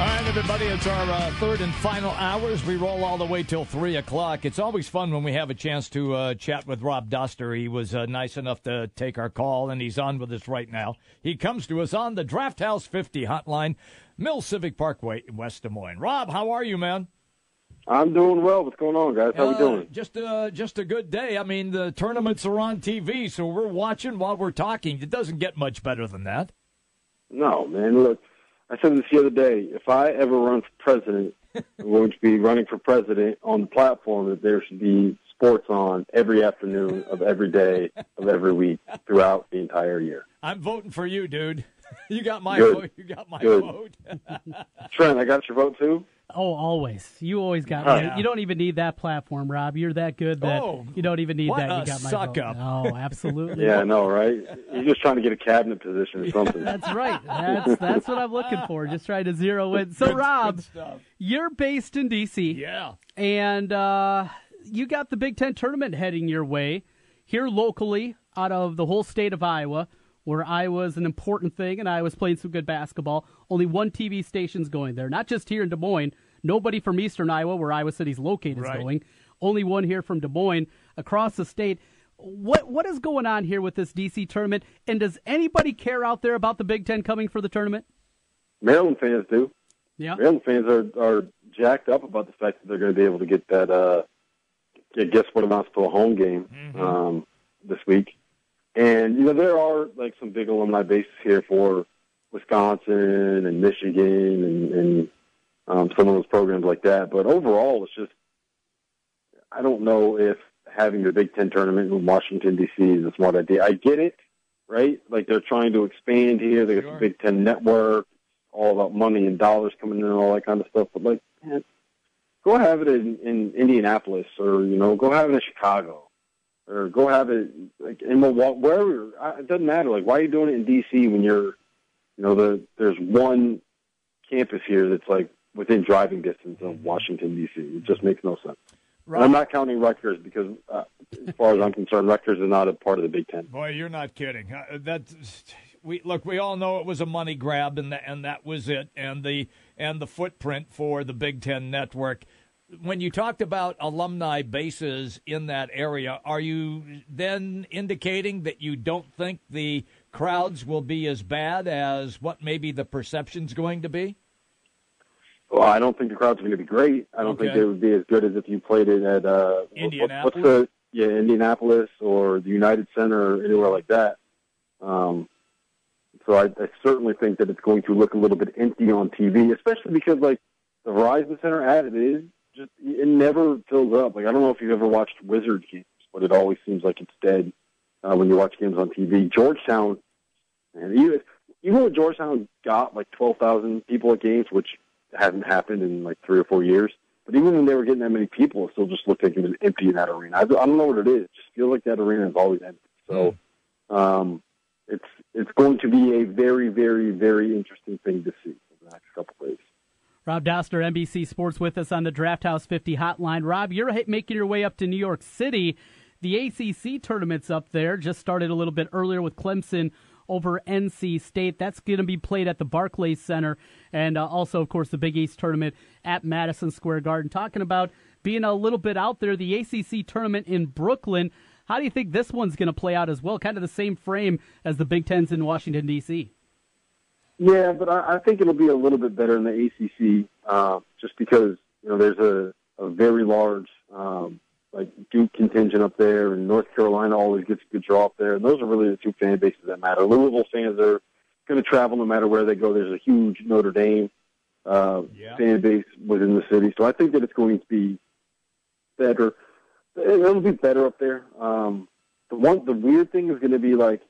All right, everybody, it's our uh, third and final hours. We roll all the way till 3 o'clock. It's always fun when we have a chance to uh, chat with Rob Dauster. He was uh, nice enough to take our call, and he's on with us right now. He comes to us on the Draft House 50 hotline, Mill Civic Parkway in West Des Moines. Rob, how are you, man? I'm doing well. What's going on, guys? How we Uh, doing? Just, uh, just a good day. I mean, the tournaments are on TV, so we're watching while we're talking. It doesn't get much better than that. No, man. Look, I said this the other day. If I ever run for president, I'm going to be running for president on the platform that there should be sports on every afternoon of every day of every week throughout the entire year. I'm voting for you, dude. You got my Good. vote. You got my Good. vote. Trent, I got your vote too. Oh, always. You always got Oh, me. yeah. You don't even need that platform, Rob. You're that good that Oh, you don't even need what that. a You got my suck vote. up. Oh, absolutely. Yeah, I know, right? You're just trying to get a cabinet position or something. That's right. That's that's what I'm looking for. Just trying to zero in. So, Rob, Good you're based in D.C. Yeah. and uh, you got the Big Ten tournament heading your way here locally out of the whole state of Iowa, where I was an important thing and I was playing some good basketball. Only one TV station's going there, not just here in Des Moines. Nobody from Eastern Iowa, where Iowa City's located, is Right. going. Only one here from Des Moines across the state. What what is going on here with this DC tournament? And does anybody care out there about the Big Ten coming for the tournament? Maryland fans do. Yeah. Maryland fans are are jacked up about the fact that they're going to be able to get that. Uh, get guess what amounts to a home game um, this week, and you know there are like some big alumni bases here for Wisconsin and Michigan and, and um, some of those programs like that. But overall, it's just I don't know if having the Big Ten tournament in Washington D.C. is a smart idea. I get it, right? Like they're trying to expand here. They got Sure. the Big Ten network, all about money and dollars coming in and all that kind of stuff. But like, man, go have it in, in Indianapolis or you know, go have it in Chicago or go have it like in Milwaukee, wherever. It doesn't matter. Like, why are you doing it in D.C. when you're, you know, the there's one campus here that's like within driving distance of Washington D.C. It just makes no sense. And I'm not counting Rutgers because, uh, as far as I'm concerned, Rutgers is not a part of the Big Ten. Boy, you're not kidding. Uh, That's we look. We all know it was a money grab, and that and that was it. And the and the footprint for the Big Ten network. When you talked about alumni bases in that area, are you then indicating that you don't think the crowds will be as bad as what maybe the perception's going to be? Well, I don't think the crowd's are going to be great. I don't think they would be as good as if you played it at uh, Indianapolis? What's the yeah Indianapolis or the United Center or anywhere like that. Um, so I, I certainly think that it's going to look a little bit empty on TV, especially because like the Verizon Center ad it is just it never fills up. Like I don't know if you've ever watched Wizards games, but it always seems like it's dead uh, when you watch games on TV. Georgetown, and even even when Georgetown got like twelve thousand people at games, which hasn't happened in like three or four years. But even when they were getting that many people, it still just looked like it was empty in that arena. I, I don't know what it is. It just feels like that arena is always empty. So um, it's it's going to be a very, very, very interesting thing to see for the next couple of days. Rob Dauster, NBC Sports, with us on the Draft House 50 hotline. Rob, you're making your way up to New York City. The ACC tournament's up there. Just started a little bit earlier with Clemson over NC State. That's going to be played at the Barclays Center. And uh, also, of course, the Big East tournament at Madison Square Garden. Talking about being a little bit out there, the ACC tournament in Brooklyn. How do you think this one's going to play out as well? Kind of the same frame as the Big Tens in Washington, D.C. Yeah, but I, I think it'll be a little bit better in the ACC, uh, just because you know there's a, a very large um, like Duke contingent up there, and North Carolina always gets a good draw up there, and those are really the two fan bases that matter. Louisville fans are going to travel no matter where they go. There's a huge Notre Dame uh, Yeah. fan base within the city. So I think that it's going to be better. It'll be better up there. Um, the one, the weird thing is going to be like,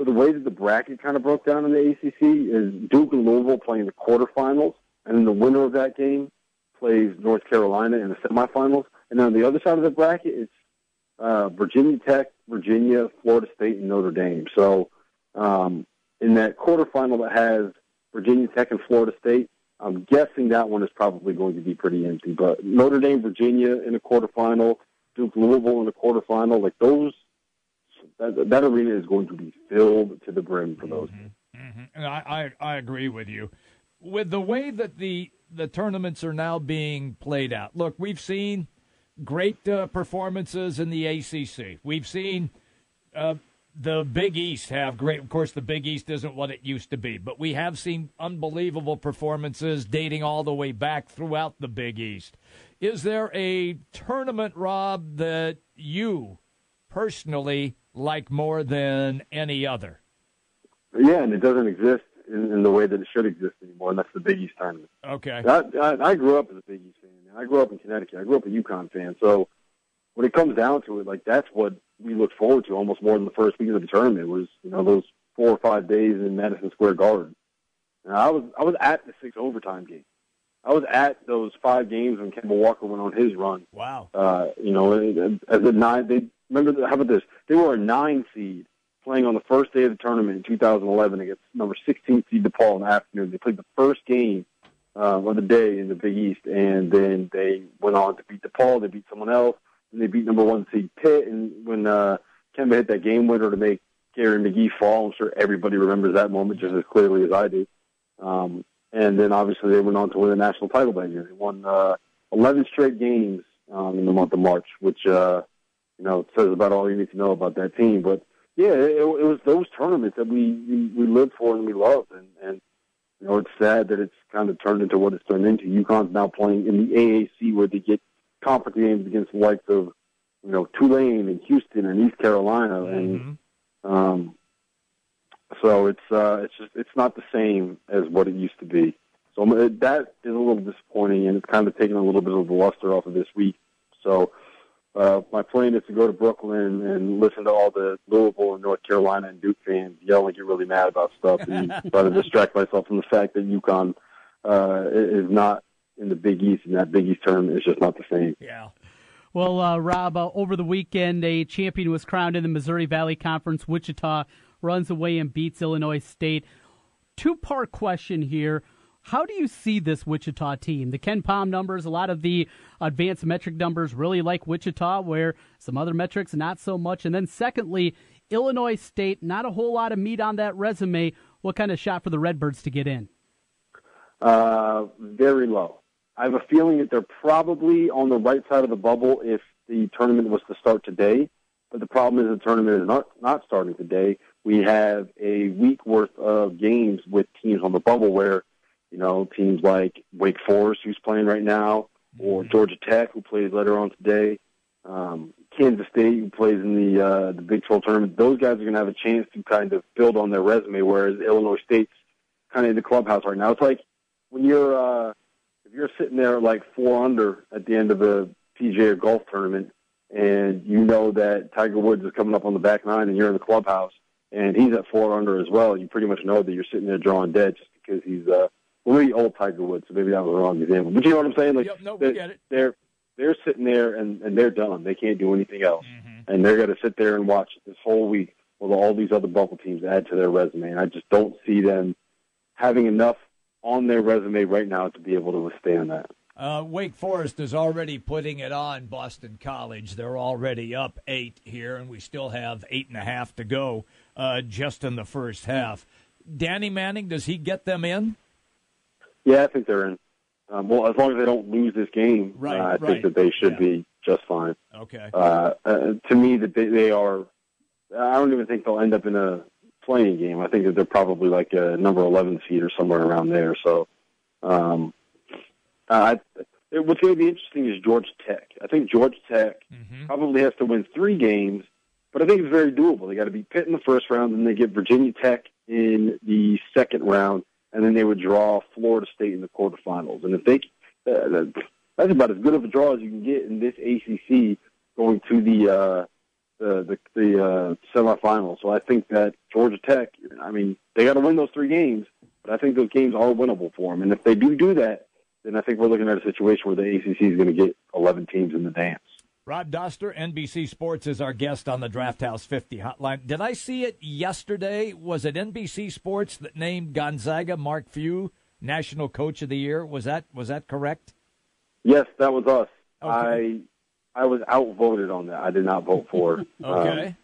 so the way that the bracket kind of broke down in the ACC is Duke and Louisville playing the quarterfinals, and then the winner of that game plays North Carolina in the semifinals. And then on the other side of the bracket, it's uh, Virginia Tech, Virginia, Florida State, and Notre Dame. So um, in that quarterfinal that has Virginia Tech and Florida State, I'm guessing that one is probably going to be pretty empty. But Notre Dame, Virginia in a quarterfinal, Duke, Louisville in a quarterfinal, like those, that, that arena is going to be filled to the brim for those. Mhm. And I, I, I agree with you. With the way that the the tournaments are now being played out, look, we've seen great uh, performances in the ACC. We've seen uh, the Big East have great. Of course, the Big East isn't what it used to be, but we have seen unbelievable performances dating all the way back throughout the Big East. Is there a tournament, Rob, that you personally like more than any other? Yeah, and it doesn't exist in, in the way that it should exist anymore, and that's the Big East tournament. Okay. I, I, I grew up as a Big East fan. I grew up in Connecticut. I grew up a UConn fan. So when it comes down to it, like that's what we look forward to almost more than the first week of the tournament was you know those four or five days in Madison Square Garden. And I was I was at the six overtime game. I was at those five games when Kemba Walker went on his run. Wow. Uh, you know, as a nine, they remember. How about this? They were a nine seed playing on the first day of the tournament in 2011 against number 16 seed DePaul in the afternoon. They played the first game uh, of the day in the Big East, and then they went on to beat DePaul. They beat someone else, and they beat number one seed Pitt. And when uh, Kemba hit that game winner to make Gary McGhee fall, I'm sure everybody remembers that moment just as clearly as I do. Um, and then obviously they went on to win the national title that year. They won uh, 11 straight games um, in the month of March, which uh, you know says about all you need to know about that team. But yeah, it, it was those tournaments that we we, lived for and we loved, and and you know it's sad that it's kind of turned into what it's turned into. UConn's now playing in the AAC where they get conference games against the likes of you know Tulane and Houston and East Carolina, and um, so it's uh, it's just it's not the same as what it used to be. So um, that is a little disappointing, and it's kind of taken a little bit of the luster off of this week. So uh, my plan is to go to Brooklyn and listen to all the Louisville and North Carolina and Duke fans yell and get really mad about stuff, and try to distract myself from the fact that UConn uh, is not in the Big East, and that Big East tournament is just not the same. Yeah. Well, uh, Rob, uh, over the weekend, a champion was crowned in the Missouri Valley Conference. Wichita runs away and beats Illinois State. Two part question here. How do you see this Wichita team? The KenPom numbers, a lot of the advanced metric numbers really like Wichita, where some other metrics not so much. And then, secondly, Illinois State, not a whole lot of meat on that resume. What kind of shot for the Redbirds to get in? Uh, very low. I have a feeling that they're probably on the right side of the bubble if the tournament was to start today. But the problem is the tournament is not not starting today. We have a week worth of games with teams on the bubble where, you know, teams like Wake Forest, who's playing right now, or Georgia Tech, who plays later on today, um, Kansas State, who plays in the uh, the Big 12 tournament. Those guys are going to have a chance to kind of build on their resume, whereas Illinois State's kind of in the clubhouse right now. It's like when you're uh, if you're sitting there like four under at the end of a PGA or golf tournament, and you know that Tiger Woods is coming up on the back nine, and you're in the clubhouse, and he's at four under as well, you pretty much know that you're sitting there drawing dead just because he's uh, well, maybe old Tiger Woods, so maybe that was the wrong example. But you know what I'm saying? Like, Yep, no, we they're, get it. they're they're sitting there and and they're done. They can't do anything else, and they're going to sit there and watch this whole week while all these other bubble teams add to their resume. And I just don't see them having enough on their resume right now to be able to withstand that. Uh, Wake Forest is already putting it on Boston College. They're already up eight here, and we still have eight and a half to go uh, just in the first half. Danny Manning, does he get them in? Yeah, I think they're in. Um, well, as long as they don't lose this game, Right, uh, I right. think that they should Yeah. be just fine. Okay. Uh, uh, to me, that they, they are. I don't even think they'll end up in a playing game. I think that they're probably like a number eleven seed or somewhere around there. So, um, I, it, what's going to be interesting is Georgia Tech. I think Georgia Tech probably has to win three games, but I think it's very doable. They got to beat Pitt in the first round, then they get Virginia Tech in the second round, and then they would draw Florida State in the quarterfinals. And if they, uh, that's about as good of a draw as you can get in this ACC going to the uh, the the, the uh, semifinals. So I think that Georgia Tech, I mean, they got to win those three games, but I think those games are winnable for them. And if they do do that, then I think we're looking at a situation where the ACC is going to get 11 teams in the dance. Rob Dauster, NBC Sports, is our guest on the Draft House 50 hotline. Did I see it yesterday? Was it NBC Sports that named Gonzaga Mark Few National Coach of the Year? Was that was that correct? Yes, that was us. Okay. I I was outvoted on that. I did not vote for. okay. Um,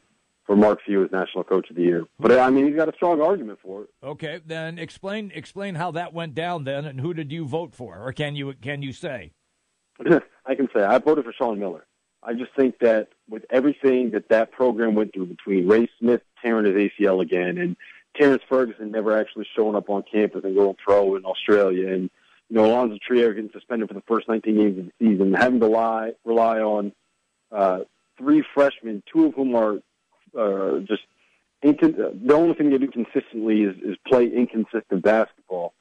for Mark Few as National Coach of the Year, but I mean he's got a strong argument for it. Okay, then explain explain how that went down then, and who did you vote for, or can you can you say? I can say I voted for Sean Miller. I just think that with everything that that program went through between Ray Smith tearing his ACL again and Terrence Ferguson never actually showing up on campus and going pro in Australia and you know Alonzo Trier getting suspended for the first 19 games of the season, having to rely rely on uh, three freshmen, two of whom are uh, just the only thing they do consistently is, is play inconsistent basketball.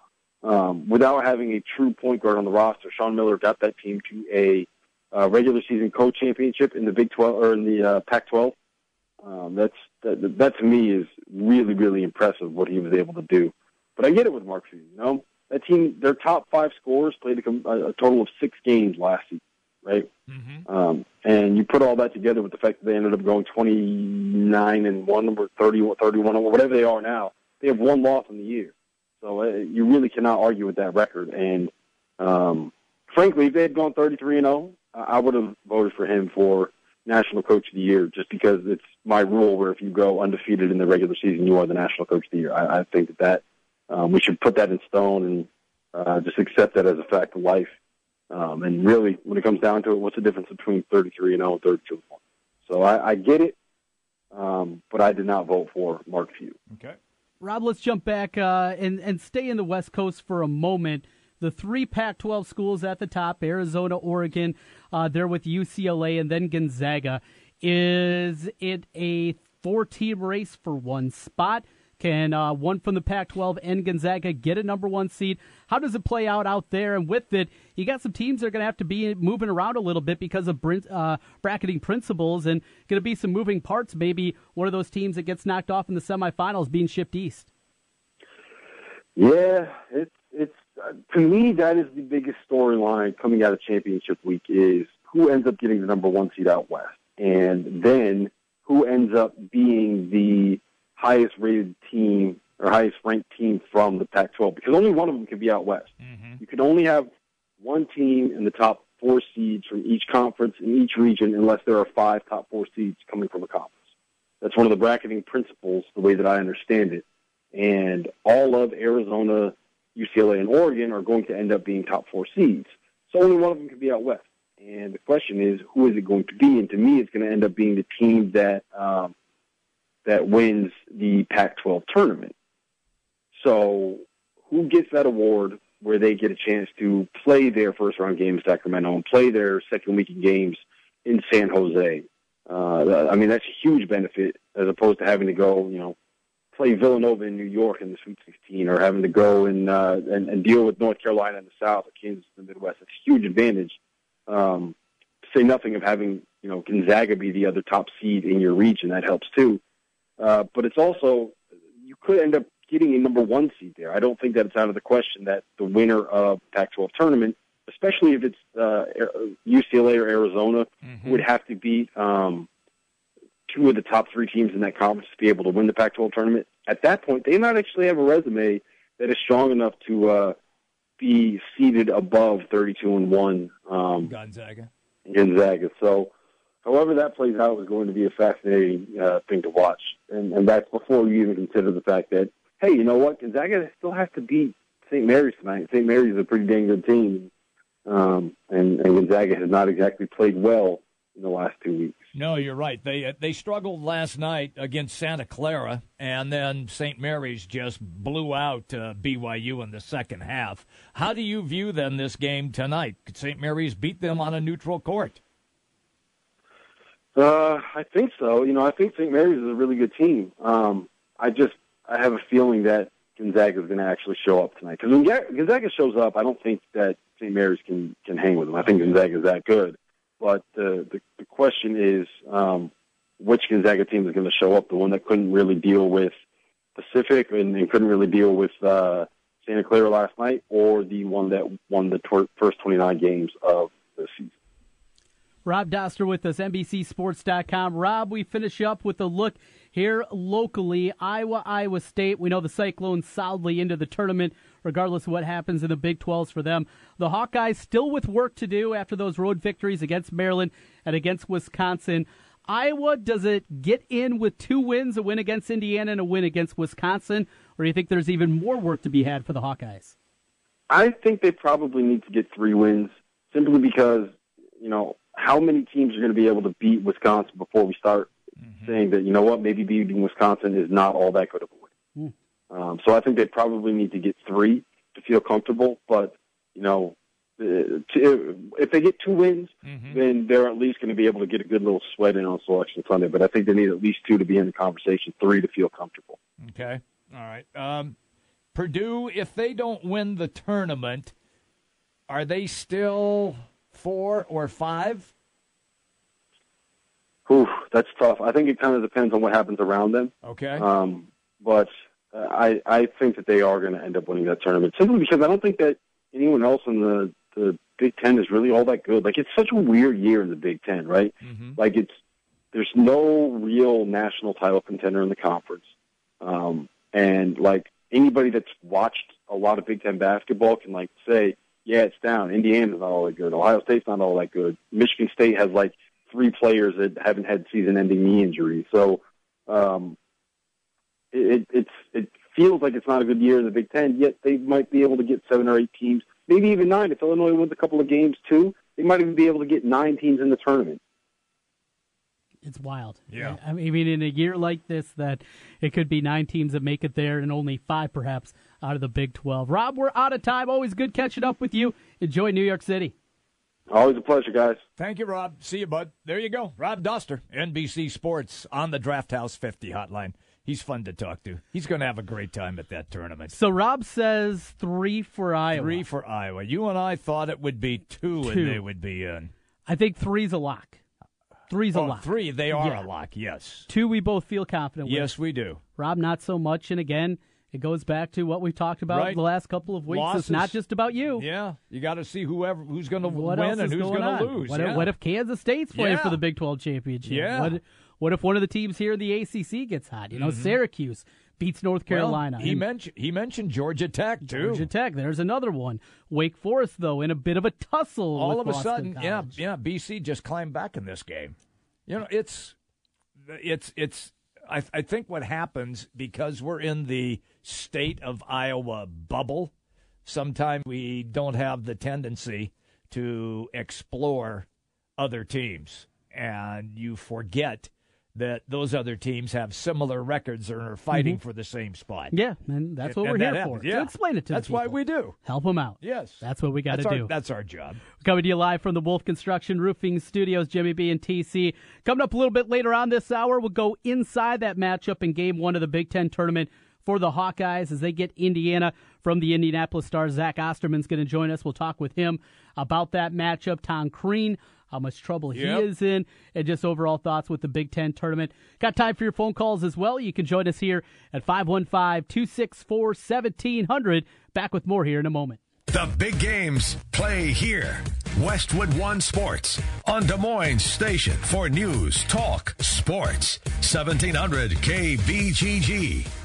Um, without having a true point guard on the roster, Sean Miller got that team to a uh, regular season co-championship in the Big 12 or in the uh, Pac-12. Um, that's that, that to me is really really impressive what he was able to do. But I get it with Mark Few. You know that team, their top five scorers played a, a total of six games last season, right? Mm-hmm. Um, and you put all that together with the fact that they ended up going 29 and one or 30 or 31 or whatever they are now. They have one loss in the year, so uh, you really cannot argue with that record. And um, frankly, if they had gone 33 and 0, I would have voted for him for National Coach of the Year just because it's my rule where if you go undefeated in the regular season, you are the National Coach of the Year. I, I think that, that um, we should put that in stone and uh, just accept that as a fact of life. Um, and really, when it comes down to it, what's the difference between 33 and 0 and 32 and 1? So I, I get it, um, but I did not vote for Mark Few. Okay. Rob, let's jump back uh, and, and stay in the West Coast for a moment the three Pac 12 schools at the top Arizona, Oregon, uh, they're with UCLA, and then Gonzaga. Is it a four team race for one spot? Can uh, one from the Pac 12 and Gonzaga get a number one seed? How does it play out out there? And with it, you got some teams that are going to have to be moving around a little bit because of uh, bracketing principles and going to be some moving parts. Maybe one of those teams that gets knocked off in the semifinals being shipped east. Yeah, it's it's to me, that is the biggest storyline coming out of championship week is who ends up getting the number one seed out west, and then who ends up being the highest rated team or highest ranked team from the Pac-12 because only one of them can be out west. Mm-hmm. You can only have one team in the top four seeds from each conference in each region unless there are five top four seeds coming from a conference. That's one of the bracketing principles, the way that I understand it. And all of Arizona, UCLA and Oregon are going to end up being top four seeds. So only one of them can be out west. And the question is, who is it going to be? And to me, it's going to end up being the team that um, that wins the Pac-12 tournament. So who gets that award where they get a chance to play their first round game in Sacramento and play their second weekend games in San Jose? Uh, I mean, that's a huge benefit as opposed to having to go, you know, play Villanova in New York in the Sweet 16, or having to go and uh, and, and deal with North Carolina in the South or Kansas in the Midwest. It's a huge advantage. Um, say nothing of having you know Gonzaga be the other top seed in your region. That helps too. Uh, but it's also you could end up getting a number one seed there. I don't think that it's out of the question that the winner of Pac-12 tournament, especially if it's uh, UCLA or Arizona, mm-hmm. would have to beat um, two of the top three teams in that conference to be able to win the Pac-12 tournament. At that point, they might actually have a resume that is strong enough to uh, be seated above 32 and one. Um, Gonzaga. Gonzaga. So, however that plays out is going to be a fascinating uh, thing to watch, and, and that's before you even consider the fact that hey, you know what, Gonzaga still has to beat St. Mary's tonight. St. Mary's is a pretty dang good team, um, and, and Gonzaga has not exactly played well in the last two weeks. No, you're right. They uh, they struggled last night against Santa Clara, and then St. Mary's just blew out uh, BYU in the second half. How do you view then this game tonight? Could St. Mary's beat them on a neutral court? Uh, I think so. You know, I think St. Mary's is a really good team. Um, I just I have a feeling that Gonzaga is going to actually show up tonight. Because when Gonzaga shows up, I don't think that St. Mary's can can hang with them. I think Gonzaga is that good. But the the, the question is, um, which Gonzaga team is going to show up? The one that couldn't really deal with Pacific and, and couldn't really deal with uh, Santa Clara last night, or the one that won the tw- first 29 games of the season. Rob Dauster with us, NBCSports.com. Rob, we finish up with a look here locally. Iowa, Iowa State. We know the Cyclones solidly into the tournament, regardless of what happens in the Big 12s for them. The Hawkeyes still with work to do after those road victories against Maryland and against Wisconsin. Iowa, does it get in with two wins, a win against Indiana and a win against Wisconsin, or do you think there's even more work to be had for the Hawkeyes? I think they probably need to get three wins simply because, you know, how many teams are going to be able to beat Wisconsin before we start mm-hmm. saying that, you know what, maybe beating Wisconsin is not all that good of a win. Mm. Um, so I think they probably need to get three to feel comfortable. But, you know, uh, to, if they get two wins, mm-hmm. then they're at least going to be able to get a good little sweat in on Selection Sunday. But I think they need at least two to be in the conversation, three to feel comfortable. Okay. All right. Um, Purdue, if they don't win the tournament, are they still four or five? Ooh, that's tough. I think it kind of depends on what happens around them. Okay. Um, but I I think that they are going to end up winning that tournament simply because I don't think that anyone else in the the Big Ten is really all that good. Like it's such a weird year in the Big Ten, right? Mm-hmm. Like it's there's no real national title contender in the conference, um, and like anybody that's watched a lot of Big Ten basketball can like say, yeah, it's down. Indiana's not all that good. Ohio State's not all that good. Michigan State has like three players that haven't had season-ending knee injuries. So um, it, it's it feels like it's not a good year in the Big Ten. Yet they might be able to get seven or eight teams, maybe even nine. If Illinois wins a couple of games too, they might even be able to get nine teams in the tournament. It's wild. Yeah. I mean, in a year like this, that it could be nine teams that make it there and only five perhaps out of the Big 12. Rob, we're out of time. Always good catching up with you. Enjoy New York City. Always a pleasure, guys. Thank you, Rob. See you, bud. There you go. Rob Dauster, NBC Sports on the Draft House 50 hotline. He's fun to talk to. He's going to have a great time at that tournament. So Rob says three for Iowa. Three for Iowa. You and I thought it would be two, two. and they would be in. I think three's a lock. Three's oh, a lock. Three, they are yeah. a lock. Yes. Two, we both feel confident. Yes, with. we do. Rob, not so much. And again, it goes back to what we've talked about right. the last couple of weeks. Losses. It's not just about you. Yeah, you got to see whoever who's going to win and who's going to lose. What, yeah. if, what, if, Kansas State's playing yeah. for the Big Twelve championship? Yeah. What, what if one of the teams here in the ACC gets hot? You know, mm-hmm. Syracuse beats North Carolina. Well, he mentioned he mentioned Georgia Tech too. Georgia Tech. There's another one. Wake Forest though in a bit of a tussle. All of Boston a sudden, College. yeah, yeah. BC just climbed back in this game. You know, it's it's it's. I, I think what happens because we're in the state of Iowa bubble. Sometimes we don't have the tendency to explore other teams, and you forget that those other teams have similar records and are fighting mm-hmm. for the same spot. Yeah, and that's what and, we're and here for. Yeah. To explain it to them. That's why we do. Help them out. Yes. That's what we got to do. That's our job. Coming to you live from the Wolf Construction Roofing Studios, Jimmy B and TC. Coming up a little bit later on this hour, we'll go inside that matchup in game one of the Big Ten tournament for the Hawkeyes as they get Indiana from the Indianapolis Stars. Zach Osterman's going to join us. We'll talk with him about that matchup. Tom Crean how much trouble yep. he is in, and just overall thoughts with the Big Ten tournament. Got time for your phone calls as well. You can join us here at 515 264 1700. Back with more here in a moment. The big games play here. Westwood One Sports on Des Moines Station for news, talk, sports. 1700 KBGG.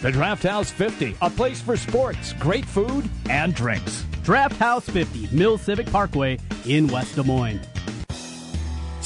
The Draft House 50, a place for sports, great food, and drinks. Draft House 50, Mill Civic Parkway in West Des Moines.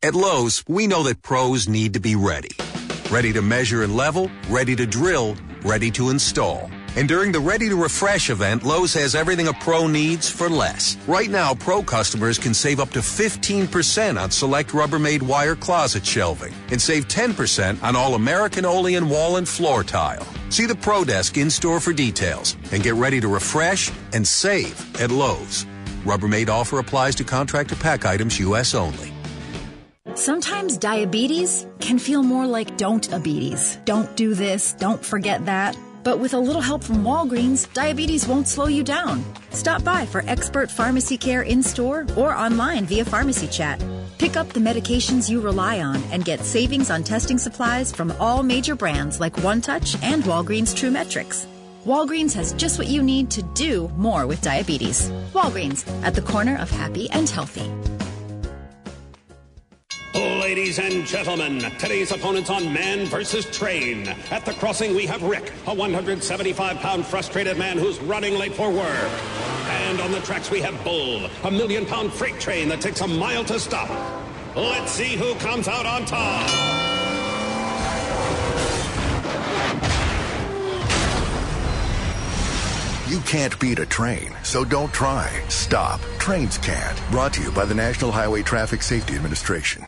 At Lowe's, we know that pros need to be ready. Ready to measure and level, ready to drill, ready to install. And during the Ready to Refresh event, Lowe's has everything a pro needs for less. Right now, pro customers can save up to 15% on select Rubbermaid wire closet shelving and save 10% on all American Olean wall and floor tile. See the Pro Desk in store for details and get ready to refresh and save at Lowe's. Rubbermaid offer applies to contract to pack items U.S. only. Sometimes diabetes can feel more like don't diabetes. Don't do this, don't forget that. But with a little help from Walgreens, diabetes won't slow you down. Stop by for expert pharmacy care in store or online via pharmacy chat. Pick up the medications you rely on and get savings on testing supplies from all major brands like OneTouch and Walgreens TRUE METRIX. Walgreens has just what you need to do more with diabetes. Walgreens, at the corner of happy and healthy. Ladies and gentlemen, today's opponents on Man versus Train. At the crossing, we have Rick, a 175 pound frustrated man who's running late for work. And on the tracks, we have Bull, a million pound freight train that takes a mile to stop. Let's see who comes out on top. You can't beat a train, so don't try. Stop. Trains can't. Brought to you by the National Highway Traffic Safety Administration.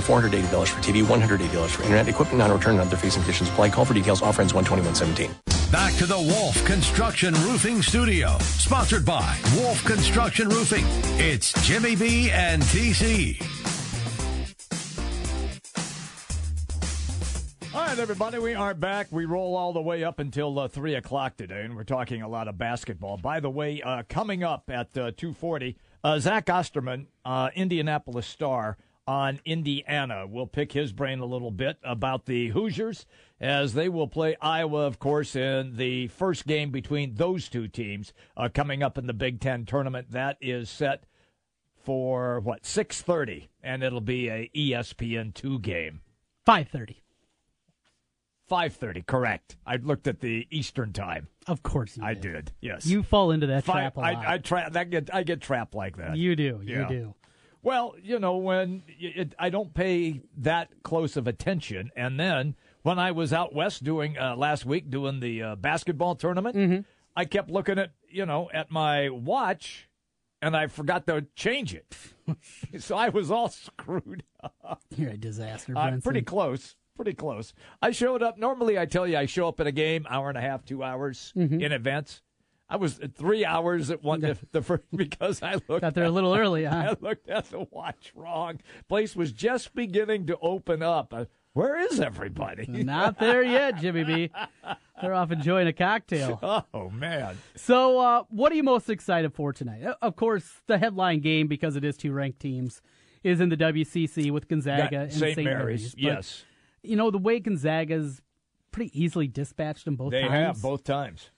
$480 for TV, $180 for internet, equipment non-return and other fees and conditions apply. Call for details. Offer ends 12117. Back to the Wolf Construction Roofing Studio, sponsored by Wolf Construction Roofing. It's Jimmy B and TC. All right, everybody, we are back. We roll all the way up until uh, 3 o'clock today, and we're talking a lot of basketball. By the way, uh, coming up at uh, 2.40, uh, Zach Osterman, uh, Indianapolis Star, on Indiana. We'll pick his brain a little bit about the Hoosiers as they will play Iowa, of course, in the first game between those two teams uh, coming up in the Big Ten tournament. That is set for what 6:30, and it'll be a ESPN two game. 5:30. 5:30, correct. I looked at the Eastern time. Of course, I did. Yes, You fall into that Five, trap a lot. I, I, that get, I get trapped like that. You do. Yeah. You do. Well, you know, when it, I don't pay that close of attention, and then when I was out west doing uh, last week doing the uh, basketball tournament, Mm-hmm. I kept looking at you know at my watch, and I forgot to change it, so I was all screwed up. You're a disaster, Uh, Brinson. pretty close. Pretty close. I showed up. Normally, I tell you, I show up at a game hour and a half, two hours Mhm. in advance. I was three hours at one the, the first because I looked Got there a little early, huh? I looked at the watch wrong. Place was just beginning to open up. Uh, where is everybody? Not there yet, Jimmy B. They're off enjoying a cocktail. Oh man! So, uh, what are you most excited for tonight? Uh, Of course, the headline game because it is two ranked teams is in the WCC with Gonzaga Got and St. Mary's, But, yes. You know the way Gonzaga's pretty easily dispatched them both They times. have both times.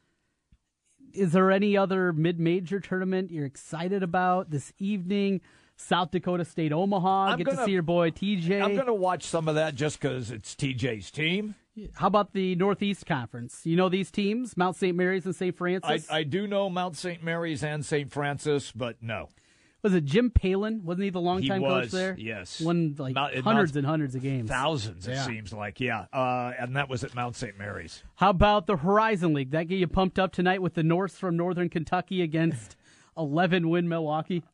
Is there any other mid-major tournament you're excited about this evening? South Dakota State Omaha. I'm Get to gonna- see your boy TJ. I'm going to watch some of that just because it's TJ's team. How about the Northeast Conference? You know these teams, Mount St. Mary's and St. I, Francis. I do know Mount St. Mary's and St. Francis, but no. Was it Jim Phelan? Wasn't he the longtime he coach was, there? Yes. Won like Mount- hundreds Mount- and hundreds of games. Thousands, Yeah. it seems like. Yeah. Uh, and that was at Mount St. Mary's. How about the Horizon League? That get you pumped up tonight with the Norse from Northern Kentucky against 11 win Milwaukee?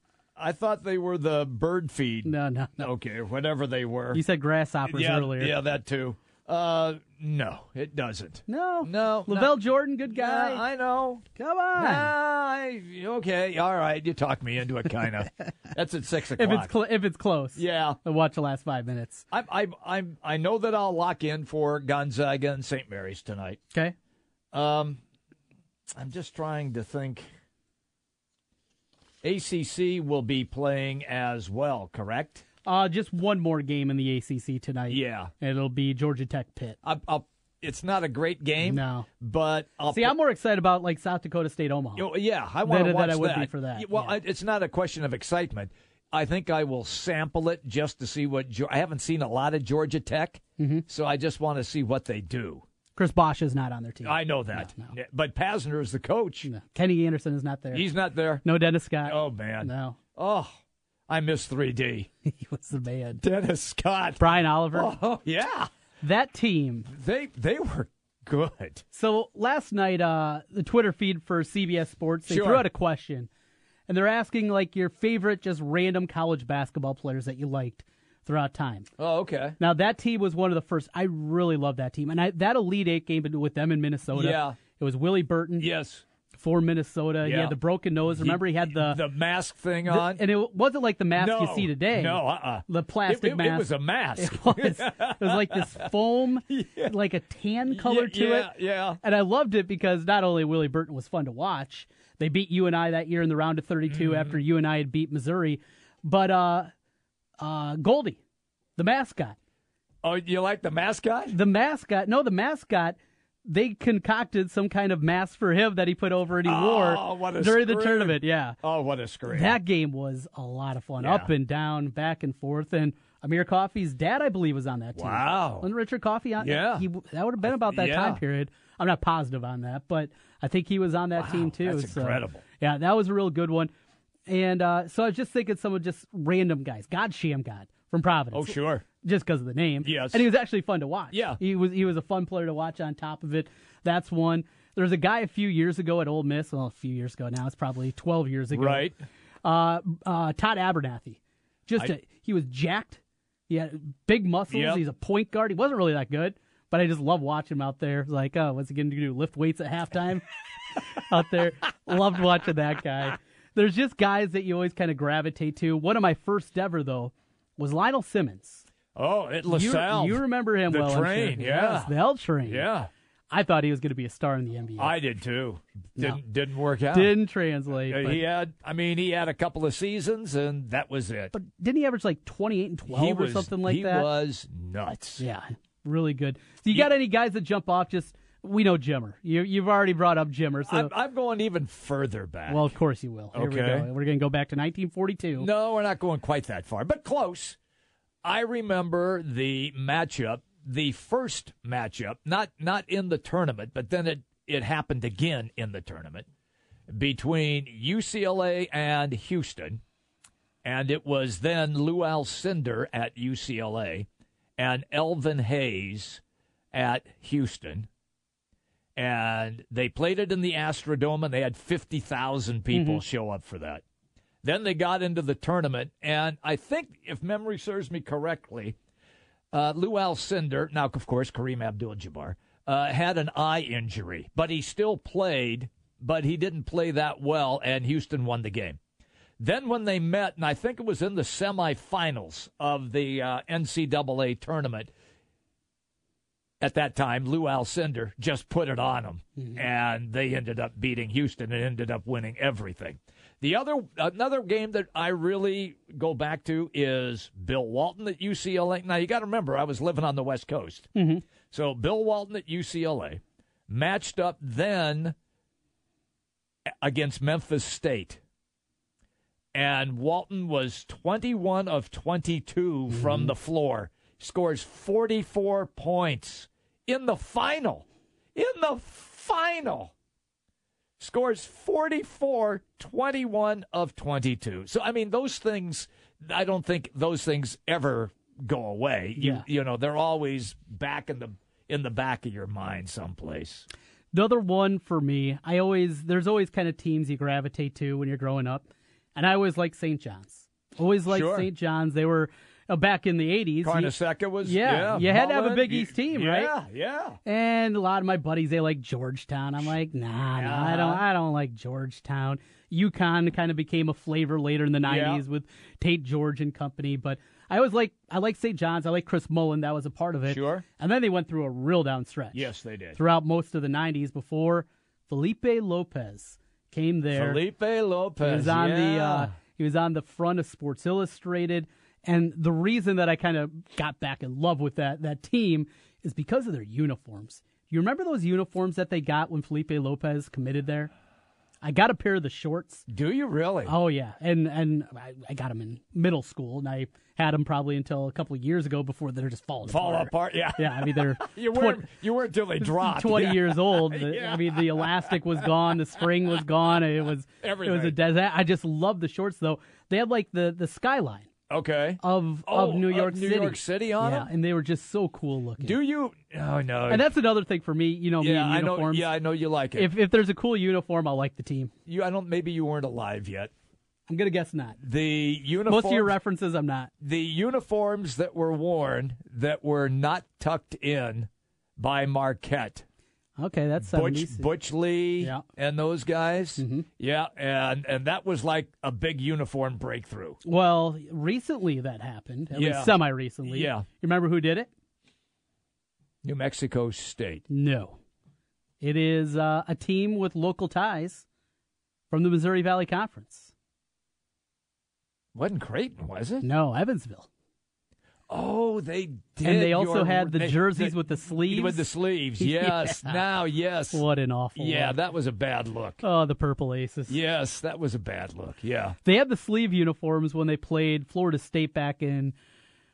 I thought they were the bird feed. No, no, no. Okay, whatever they were. You said grasshoppers yeah, earlier. Yeah, that too. Uh, no, it doesn't. No, no. LaVall Jordan, good guy. Yeah, I know. Come on. I, okay, all right. You talked me into it, kind of. That's at six o'clock. if it's cl- if it's close, yeah. I'll watch the last five minutes. I'm, I'm, I'm, I know that I'll lock in for Gonzaga and St. Mary's tonight. Okay. Um, I'm just trying to think. ACC will be playing as well, correct? Uh, just one more game in the ACC tonight. Yeah. It'll be Georgia Tech Pitt. I, I'll, it's not a great game. No. but I'll See, put- I'm more excited about like South Dakota State Omaha. Oh, yeah, I want to watch than I would that. be for that. Yeah, Well, I, it's not a question of excitement. I think I will sample it just to see what. I haven't seen a lot of Georgia Tech, Mhm. so I just want to see what they do. Chris Bosh is not on their team. I know that, Yeah, but Pastner is the coach. Kenny Anderson is not there. He's not there. no Dennis Scott. Oh man. No. Oh, I miss 3D. he was the man. Dennis Scott. Brian Oliver. Oh yeah. That team. They they were good. So last night, uh, the Twitter feed for CBS Sports, they Sure. threw out a question, and they're asking like your favorite just random college basketball players that you liked throughout time. Oh, okay. Now that team was one of the first. I really love that team, and I, that Elite Eight game with them in Minnesota. Yeah. it was Willie Burton. Yes. For Minnesota. He Yeah. had the broken nose. Remember, he had the the mask thing the- on, and it wasn't like the mask no, you see today. No, uh-uh. the plastic It- it- mask. It was a mask. It was. It was like this foam, like a tan color Yeah, to yeah, it. yeah. And I loved it because not only Willie Burton was fun to watch, they beat you and I that year in the round of 32 Mm-hmm. after you and I had beat Missouri, but uh, uh, Goldie, the mascot. Oh, you like the mascot? The mascot. No, the mascot. They concocted some kind of mask for him that he put over and he Oh, wore during the tournament. Yeah. Oh, what a scream! That game was a lot of fun, Yeah. up and down, back and forth. And Amir Coffey's dad, I believe, was on that team. Wow. Wasn't Richard Coffey on? Yeah. he, that would have been about that Yeah. time period. I'm not positive on that, but I think he was on that team too. that's so, incredible. yeah, that was a real good one. And uh, so I was just thinking, some of just random guys, God Shammgod from Providence. Oh, sure. Just because of the name. Yes. And he was actually fun to watch. Yeah. He was he was a fun player to watch on top of it. That's one. There was a guy a few years ago at Ole Miss. Well, a few years ago now. It's probably 12 years ago. Right. Uh, uh, Todd Abernethy. Just I- a, he was jacked. He had big muscles. Yep. He's a point guard. He wasn't really that good, but I just love watching him out there. Like, oh, what's he going to do? Lift weights at halftime out there. Loved watching that guy. There's just guys that you always kind of gravitate to. One of my first ever though was Lionel Simmons. Oh, at You- LaSalle. You, remember him the well? Train, sure. yeah. Yes, the L train. Yeah. I thought he was going to be a star in the NBA. I did too. Didn't didn't work out. Didn't translate. Uh, he had. I mean, he had a couple of seasons, and that was it. But didn't he average like 28 and 12 he or was, something like he that? He was nuts. Yeah, really good. So you got any guys that jump off? Just we know Jimmer. You you've already brought up Jimmer. So I'm, I'm going even further back. well, of course you will. Here we Okay. go. We're going to go back to 1942. No, we're not going quite that far, but close. I remember the matchup, the first matchup, not not in the tournament, but then it it happened again in the tournament between UCLA and Houston. and it was then Lou Alcindor at UCLA and Elvin Hayes at Houston. And they played it in the Astrodome, and they had 50,000 people Mhm. show up for that. Then they got into the tournament, and I think, if memory serves me correctly, uh, Lou Alcindor, now, of course, Kareem Abdul Jabbar, uh, had an eye injury, but he still played, but he didn't play that well, and Houston won the game. Then when they met, and I think it was in the semifinals of the uh, NCAA tournament, at that time, Lou Alcindor just put it on them, and they ended up beating Houston and ended up winning everything. The other another game that I really go back to is Bill Walton at UCLA. Now you got to remember, I was living on the West Coast, Mhm. so Bill Walton at UCLA matched up then against Memphis State. And Walton was 21 of 22 from the floor. Scores 44 points in the final. In the final. Scores 44, 21 of 22. So, I mean, those things, I don't think those things ever go away. You, Yeah. you know, they're always back in the in the back of your mind someplace. Another one for me, I always there's always kind of teams you gravitate to when you're growing up, and I always like St. John's. Always like Sure. St. John's. They were uh, back in the '80s. you- Carnesecca was yeah, yeah. you had to have a Big East team, yeah, right? Yeah, yeah. And a lot of my buddies they like Georgetown. I'm like, nah, nah, I don't, Uh-huh. I don't like Georgetown. UConn kind of became a flavor later in the '90s with Tate George and company, but I always like, I like St. John's. I like Chris Mullin. That was a part of it. Sure. And then they went through a real down stretch. Yes, they did. Throughout most of the '90s, before Felipe Lopez came there. Felipe Lopez. He was on the yeah. uh, he was on the front of Sports Illustrated, and the reason that I kind of got back in love with that that team is because of their uniforms. You remember those uniforms that they got when Felipe Lopez committed there? I got a pair of the shorts. Do you really? Oh yeah, and and I, I got them in middle school, and I had them probably until a couple of years ago before they're just falling Fall apart. apart, yeah. Yeah, I mean they're You weren't, you weren't till they dropped. 20 Yeah. years old. Yeah. I mean, the elastic was gone, the spring was gone. It was Everything. it was a desert. I just love the shorts though. They had like the the skyline Okay. of Oh, of New of York New City. York City on yeah, it? and they were just so cool looking. Do you? Oh no. and that's another thing for me. You know, me yeah, and I know. Yeah, I know you like it. If if there's a cool uniform, I'll like the team. you, I don't. Maybe you weren't alive yet. I'm gonna guess not. The uniforms. Most of your references, I'm not. the uniforms that were worn that were not tucked in by Marquette. Okay, that's Butch, Butch Lee Yeah. and those guys. Mm-hmm. Yeah, and and that was like a big uniform breakthrough. Well, recently that happened. At Yeah. least semi recently. Yeah. You remember who did it? New Mexico State. No. It is uh, a team with local ties from the Missouri Valley Conference. Wasn't Creighton, was it? No, Evansville. Oh, they did. And they also had the they- jerseys they- with the sleeves. With the sleeves, Yeah. yes. Now, yes. What an awful Yeah, look. that was a bad look. Oh, the Purple Aces. Yes, that was a bad look. Yeah. They had the sleeve uniforms when they played Florida State back in,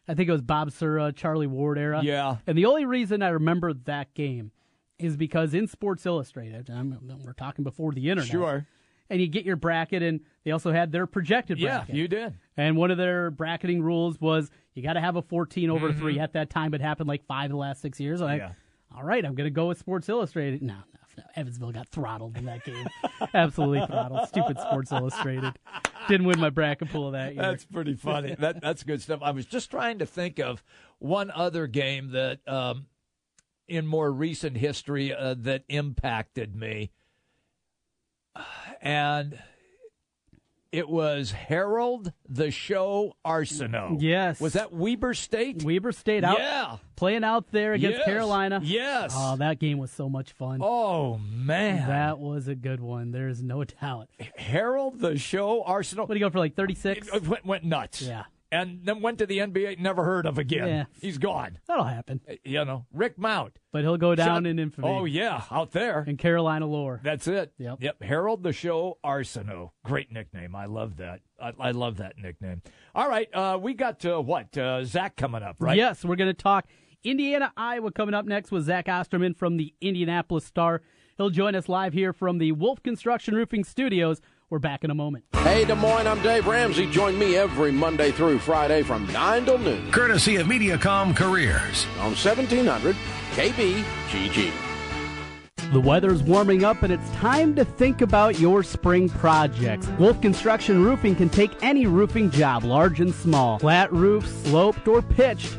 I think it was Bob Sura, Charlie Ward era. Yeah. And the only reason I remember that game is because in Sports Illustrated, and we're talking before the internet. Sure. And you get your bracket, and they also had their projected Yeah, bracket. you did. And one of their bracketing rules was you got to have a 14 over Mhm. 3. At that time, it happened like five of the last six years. Like, Yeah. all right, I'm going to go with Sports Illustrated. No, no, no, Evansville got throttled in that game. Absolutely throttled. Stupid Sports Illustrated. Didn't win my bracket pool that year. That's pretty funny. that that's good stuff. I was just trying to think of one other game that, um, in more recent history, uh, that impacted me, and it was Harold the Show Arceneaux. Yes. was that Weber State? Weber State out Yeah. playing out there against Yes. Carolina. Yes. Oh, that game was so much fun. Oh man, That was a good one. There's no doubt. Harold the Show Arceneaux. What do you go for like 36? It went, went nuts. Yeah. And then went to the NBA, never heard of again. Yeah. He's gone. That'll happen. You know, Rick Mount. But he'll go down Shut- in infamy. Oh, yeah, out there. In Carolina lore. That's it. Yep. Yep. Harold the Show Arceneaux. Great nickname. I love that. I, I love that nickname. All right. Uh, we got uh, what? Uh, Zach coming up, right? Yes, we're going to talk Indiana, Iowa coming up next with Zach Osterman from the Indianapolis Star. He'll join us live here from the Wolf Construction Roofing Studios. We're We're back in a moment. Hey, Des Moines, I'm Dave Ramsey. Join me every Monday through Friday from 9 till noon. Courtesy of Mediacom Careers. On 1700 KBGG. The weather's warming up and it's time to think about your spring projects. Wolf Construction Roofing can take any roofing job, large and small, flat roof, sloped, or pitched.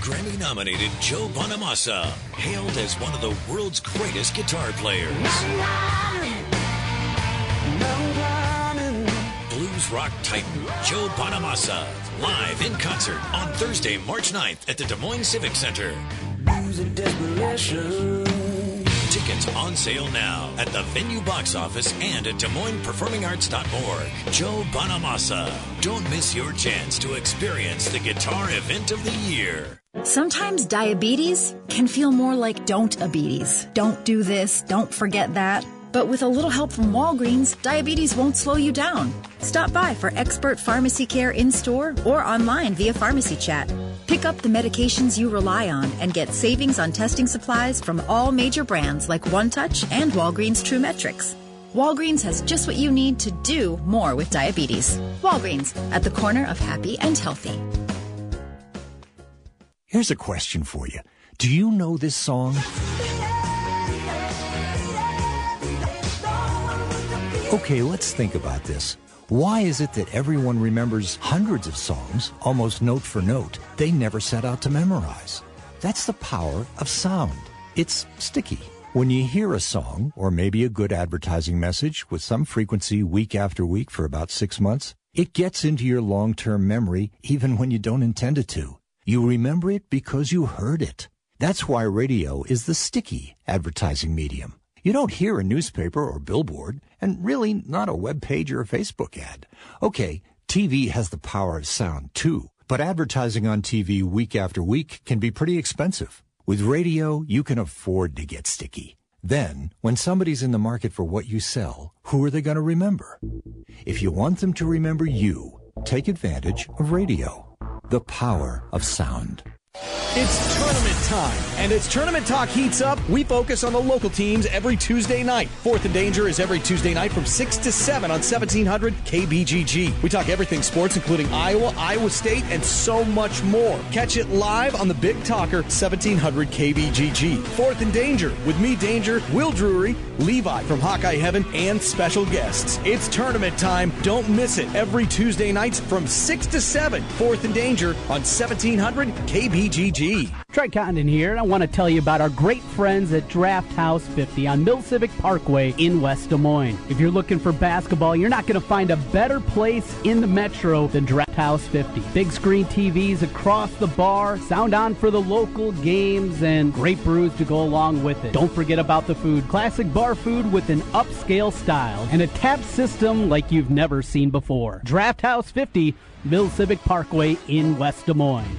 Grammy nominated Joe Bonamassa, hailed as one of the world's greatest guitar players. Blues rock titan Joe Bonamassa, live in concert on Thursday, March 9th at the Des Moines Civic Center. Tickets on sale now at the venue box office and at Des Moines PerformingArts.org. Joe Bonamassa. Don't miss your chance to experience the guitar event of the year. Sometimes diabetes can feel more like don't diabetes. Don't do this, don't forget that. But with a little help from Walgreens, diabetes won't slow you down. Stop by for expert pharmacy care in store or online via pharmacy chat. Pick up the medications you rely on and get savings on testing supplies from all major brands like OneTouch and Walgreens TRUE METRIX. Walgreens has just what you need to do more with diabetes. Walgreens, at the corner of happy and healthy. Here's a question for you. Do you know this song? Okay, let's think about this. Why is it that everyone remembers hundreds of songs, almost note for note, they never set out to memorize? That's the power of sound. It's sticky. When you hear a song, or maybe a good advertising message with some frequency week after week for about six months, it gets into your long-term memory even when you don't intend it to. You remember it because you heard it. That's why radio is the sticky advertising medium. You don't hear a newspaper or billboard, and really not a web page or a Facebook ad. Okay, TV has the power of sound too, but advertising on TV week after week can be pretty expensive. With radio, you can afford to get sticky. Then, when somebody's in the market for what you sell, who are they going to remember? If you want them to remember you, take advantage of radio. The power of sound. It's tournament time, and as tournament talk heats up, we focus on the local teams every Tuesday night. Fourth and Danger is every Tuesday night from 6 to 7 on 1700 KBGG. We talk everything sports, including Iowa, Iowa State, and so much more. Catch it live on the Big Talker 1700 KBGG. Fourth and Danger with me, Danger, Will Drury, Levi from Hawkeye Heaven, and special guests. It's tournament time. Don't miss it every Tuesday nights from 6 to 7. Fourth and Danger on 1700 KBGG. GG. Trent Condon here, and I want to tell you about our great friends at Draft House 50 on Mill Civic Parkway in West Des Moines. If you're looking for basketball, you're not going to find a better place in the metro than Draft House 50. Big screen TVs across the bar, sound on for the local games, and great brews to go along with it. Don't forget about the food. Classic bar food with an upscale style and a tap system like you've never seen before. Draft House 50, Mill Civic Parkway in West Des Moines.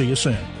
See you soon.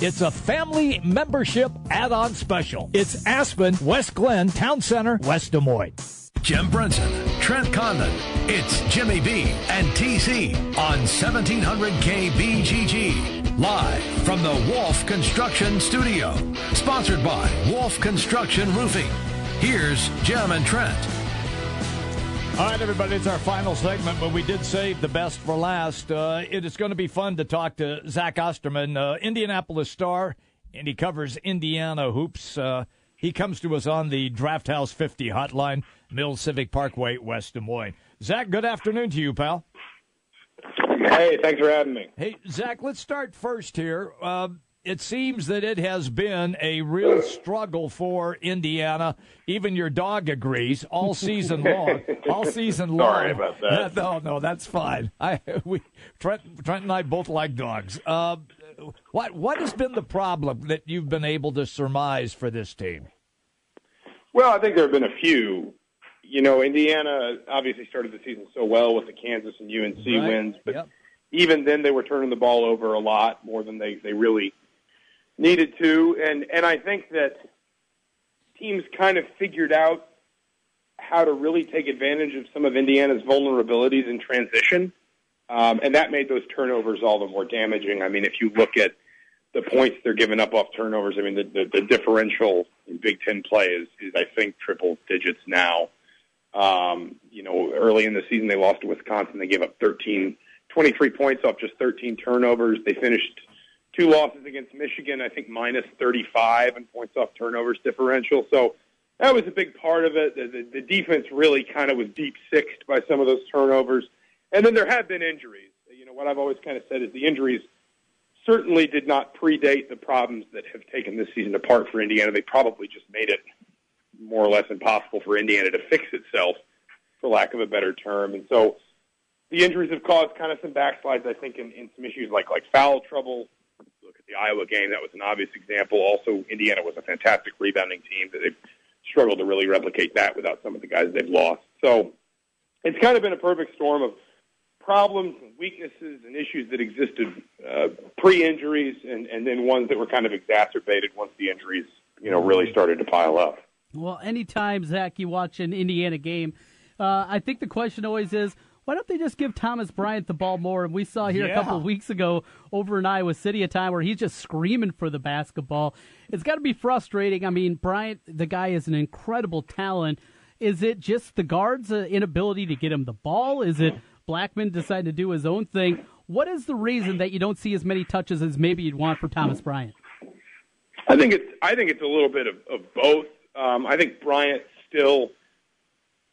it's a family membership add on special. It's Aspen, West Glen, Town Center, West Des Moines. Jim Brunson, Trent Condon. It's Jimmy B and TC on 1700 KBGG. Live from the Wolf Construction Studio. Sponsored by Wolf Construction Roofing. Here's Jim and Trent. All right, everybody, it's our final segment, but we did save the best for last. Uh, it is going to be fun to talk to Zach Osterman, uh, Indianapolis Star, and he covers Indiana hoops. Uh, he comes to us on the Draft House 50 hotline, Mill Civic Parkway, West Des Moines. Zach, good afternoon to you, pal. Hey, thanks for having me. Hey, Zach, let's start first here. Uh, it seems that it has been a real struggle for Indiana. Even your dog agrees all season long. All season long. Sorry about that. No, no, that's fine. I we Trent, Trent and I both like dogs. Uh, what what has been the problem that you've been able to surmise for this team? Well, I think there have been a few. You know, Indiana obviously started the season so well with the Kansas and UNC Right. wins, but Yep. even then they were turning the ball over a lot more than they, they really needed to. And and I think that teams kind of figured out how to really take advantage of some of Indiana's vulnerabilities in transition. Um, and that made those turnovers all the more damaging. I mean, if you look at the points they're giving up off turnovers, I mean, the, the, the differential in Big Ten play is, is, I think, triple digits now. Um, you know, early in the season, they lost to Wisconsin. They gave up 13, 23 points off just 13 turnovers. They finished two losses against Michigan, I think minus 35 in points off turnovers differential. So that was a big part of it. The, the, the defense really kind of was deep sixed by some of those turnovers. And then there have been injuries. You know, what I've always kind of said is the injuries certainly did not predate the problems that have taken this season apart for Indiana. They probably just made it more or less impossible for Indiana to fix itself, for lack of a better term. And so the injuries have caused kind of some backslides, I think, in, in some issues like like foul trouble. The Iowa game; that was an obvious example. Also, Indiana was a fantastic rebounding team that they've struggled to really replicate that without some of the guys they've lost. So it's kind of been a perfect storm of problems and weaknesses and issues that existed uh, pre-injuries, and, and then ones that were kind of exacerbated once the injuries, you know, really started to pile up. Well, anytime, Zach, you watch an Indiana game, uh, I think the question always is, why don't they just give Thomas Bryant the ball more? And we saw here a couple of weeks ago over in Iowa City a time where he's just screaming for the basketball. It's got to be frustrating. I mean, Bryant, the guy is an incredible talent. Is it just the guards' uh, inability to get him the ball? Is it Blackmon decided to do his own thing? What is the reason that you don't see as many touches as maybe you'd want for Thomas Bryant? I think it's I think it's a little bit of, of both. Um, I think Bryant still.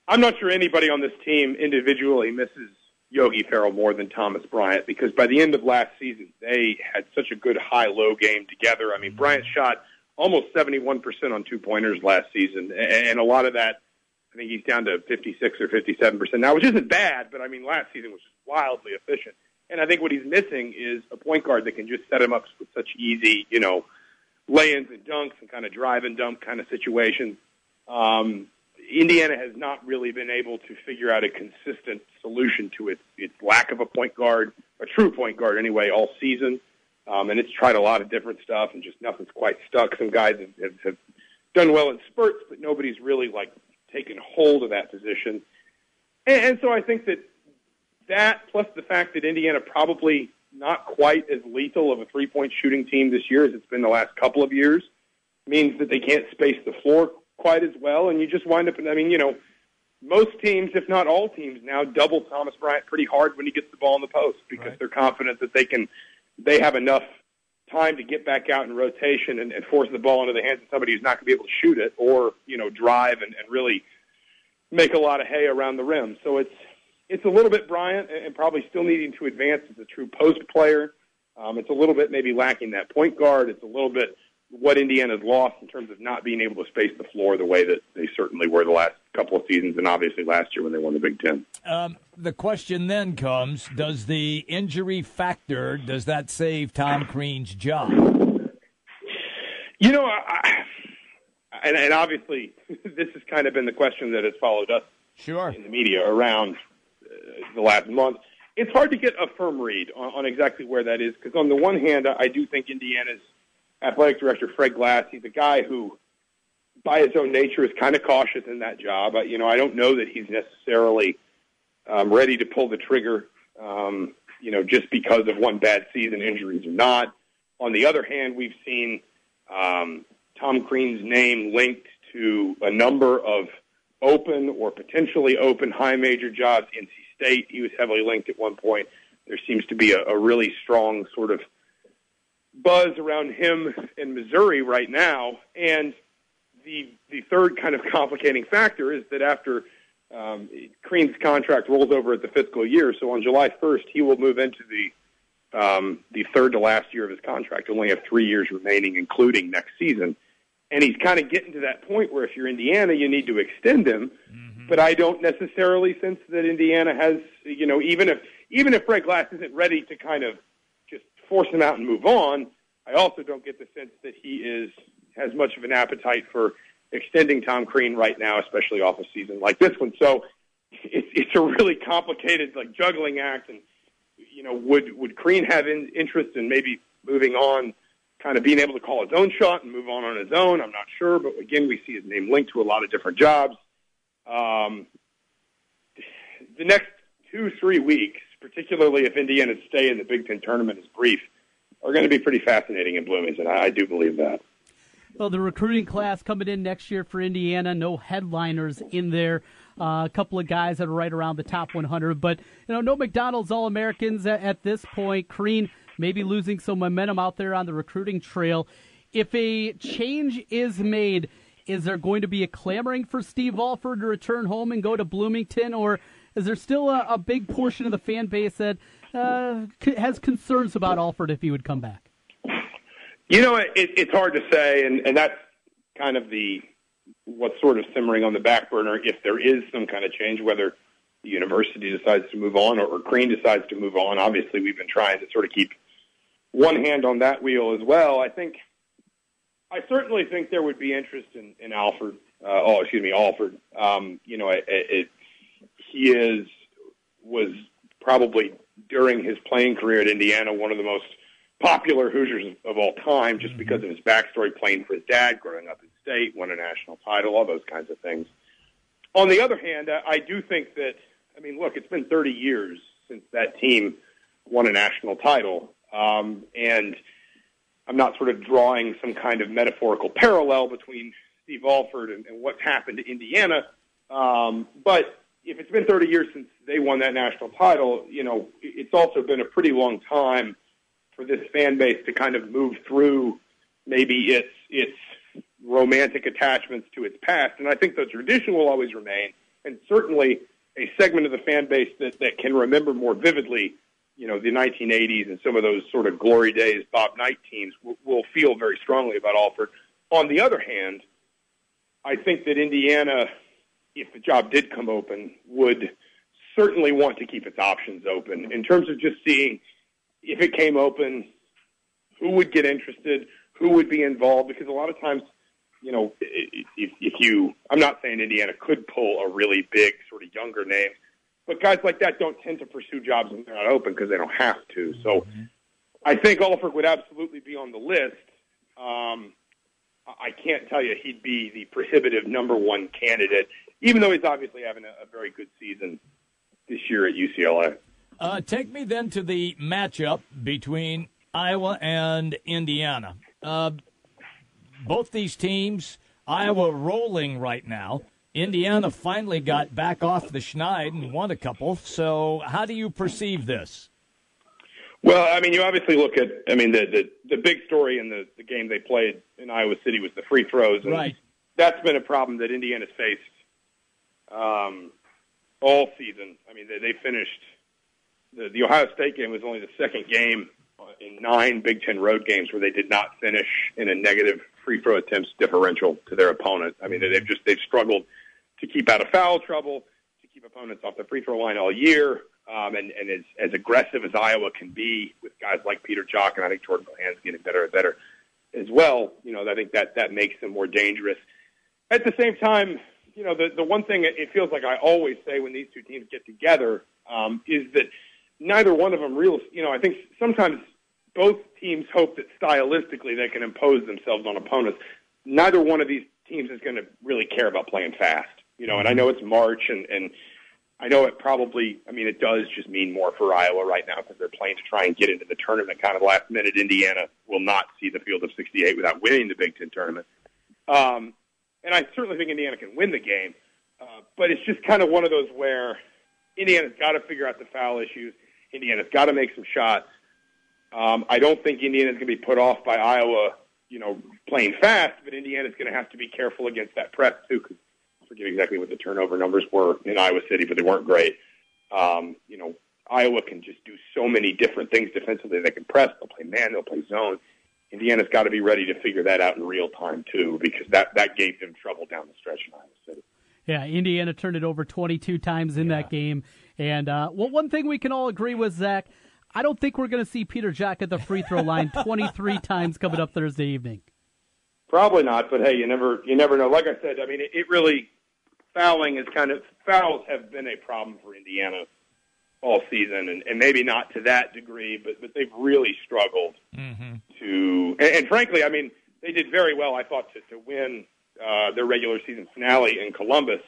I'm not sure anybody on this team individually misses Yogi Ferrell more than Thomas Bryant because by the end of last season they had such a good high-low game together. I mean, Bryant shot almost 71% on two pointers last season, and, and a lot of that. I think he's down to 56 or 57% now, which isn't bad, but I mean, last season was just wildly efficient. And I think what he's missing is a point guard that can just set him up with such easy, you know, lay-ins and dunks and kind of drive and dump kind of situations. Um, Indiana has not really been able to figure out a consistent solution to its its lack of a point guard, a true point guard anyway, all season. Um, and it's tried a lot of different stuff, and just nothing's quite stuck. Some guys have, have, have done well in spurts, but nobody's really like taken hold of that position. And, and so I think that that plus the fact that Indiana probably not quite as lethal of a three point shooting team this year as it's been the last couple of years means that they can't space the floor quite as well. And you just wind up, I mean, you know, most teams, if not all teams now, double Thomas Bryant pretty hard when he gets the ball in the post because they're confident that they can, they have enough time to get back out in rotation and, and force the ball into the hands of somebody who's not going to be able to shoot it or, you know, drive and, and really make a lot of hay around the rim. So it's, it's a little bit Bryant and probably still needing to advance as a true post player. Um, it's a little bit maybe lacking that point guard. It's a little bit what Indiana's lost in terms of not being able to space the floor the way that they certainly were the last couple of seasons and obviously last year when they won the Big Ten. Um, the question then comes: Does the injury factor does that save Tom Crean's job? You know, I, and, and obviously this has kind of been the question that has followed us sure. in the media around uh, the last month. It's hard to get a firm read on, on exactly where that is because on the one hand, I do think Indiana's athletic director Fred Glass, he's a guy who by his own nature, is kind of cautious in that job. I, you know, I don't know that he's necessarily um, ready to pull the trigger. Um, you know, just because of one bad season, injuries or not. On the other hand, we've seen um, Tom Crean's name linked to a number of open or potentially open high major jobs. NC State, he was heavily linked at one point. There seems to be a, a really strong sort of buzz around him in Missouri right now. And the the third kind of complicating factor is that after um, Crean's contract rolls over at the fiscal year, so on July 1st he will move into the um, the third to last year of his contract. Only have three years remaining, including next season. And he's kind of getting to that point where if you're Indiana, you need to extend him. Mm-hmm. But I don't necessarily sense that Indiana has, you know, even if even if Fred Glass isn't ready to kind of force him out and move on, I also don't get the sense that he is has much of an appetite for extending Tom Crean right now, especially off a season like this one. So it's it's a really complicated like juggling act. And you know, would would Crean have in, interest in maybe moving on, kind of being able to call his own shot and move on on his own? I'm not sure, but again, we see his name linked to a lot of different jobs. Um, the next two three weeks, particularly if Indiana's stay in the Big Ten tournament is brief, are going to be pretty fascinating in Bloomington. I, I do believe that. Well, the recruiting class coming in next year for Indiana, no headliners in there. Uh, a couple of guys that are right around the top 100, but you know, no McDonald's All Americans at, at, this point. Crean maybe losing some momentum out there on the recruiting trail. If a change is made, is there going to be a clamoring for Steve Alford to return home and go to Bloomington, or is there still a, a big portion of the fan base that uh, has concerns about Alford if he would come back? You know, it, it's hard to say, and, and that's kind of the what's sort of simmering on the back burner. If there is some kind of change, whether the university decides to move on or, or Crean decides to move on, obviously we've been trying to sort of keep one hand on that wheel as well. I think, I certainly think there would be interest in, in Alford. Uh, oh, excuse me, Alford. Um, you know, it, it, he is was probably during his playing career at Indiana one of the most popular Hoosiers of all time just mm-hmm. because of his backstory playing for his dad, growing up in state, won a national title, all those kinds of things. On the other hand, I do think that, I mean, look, it's been 30 years since that team won a national title. Um, and I'm not sort of drawing some kind of metaphorical parallel between Steve Alford and, and what's happened to Indiana. Um, but if it's been 30 years since they won that national title, you know, it's also been a pretty long time for this fan base to kind of move through maybe its its romantic attachments to its past. And I think the tradition will always remain, and certainly a segment of the fan base that, that can remember more vividly, you know, the 1980s and some of those sort of glory days Bob Knight teams will, will feel very strongly about Alford. On the other hand, I think that Indiana, if the job did come open, would certainly want to keep its options open in terms of just seeing – if it came open, who would get interested, who would be involved? Because a lot of times, you know, if, if you, I'm not saying Indiana could pull a really big sort of younger name, but guys like that don't tend to pursue jobs when they're not open because they don't have to. So mm-hmm. I think Alford would absolutely be on the list. Um, I can't tell you he'd be the prohibitive number one candidate, even though he's obviously having a, a very good season this year at UCLA. Uh, take me then to the matchup between Iowa and Indiana. Uh, both these teams, Iowa rolling right now. Indiana finally got back off the schneid and won a couple. So, how do you perceive this? Well, I mean, you obviously look at. I mean, the the, the big story in the, the game they played in Iowa City was the free throws, and right. that's been a problem that Indiana's faced um, all season. I mean, they, they finished the, the Ohio State game was only the second game in nine Big Ten road games where they did not finish in a negative free throw attempts differential to their opponent. I mean, they've just they've struggled to keep out of foul trouble, to keep opponents off the free throw line all year. Um, and, and as, as aggressive as Iowa can be with guys like Peter Jok, and I think Jordan Bohannon's getting better and better as well, you know, I think that, that makes them more dangerous. At the same time, you know, the, the one thing it feels like I always say when these two teams get together um, is that – neither one of them real. You know, I think sometimes both teams hope that stylistically they can impose themselves on opponents. Neither one of these teams is going to really care about playing fast. You know, and I know it's March, and and I know it probably. I mean, it does just mean more for Iowa right now because they're playing to try and get into the tournament kind of last minute. Indiana will not see the field of 68 without winning the Big Ten tournament. Um, and I certainly think Indiana can win the game, uh, but it's just kind of one of those where Indiana's got to figure out the foul issues. Indiana's got to make some shots. Um, I don't think Indiana's going to be put off by Iowa, you know, playing fast, but Indiana's going to have to be careful against that press too. Cause I forget exactly what the turnover numbers were in Iowa City, but they weren't great. Um, you know, Iowa can just do so many different things defensively. They can press, they'll play man, they'll play zone. Indiana's got to be ready to figure that out in real time too, because that that gave them trouble down the stretch in Iowa City. Yeah, Indiana turned it over 22 times in yeah. that game. And uh, well, one thing we can all agree with, Zach, I don't think we're going to see Peter Jok at the free throw line 23 times coming up Thursday evening. Probably not, but hey, you never you never know. Like I said, I mean, it, it really fouling is kind of fouls have been a problem for Indiana all season, and, and maybe not to that degree, but but they've really struggled mm-hmm. to. And, and frankly, I mean, they did very well. I thought to to win uh, their regular season finale in Columbus,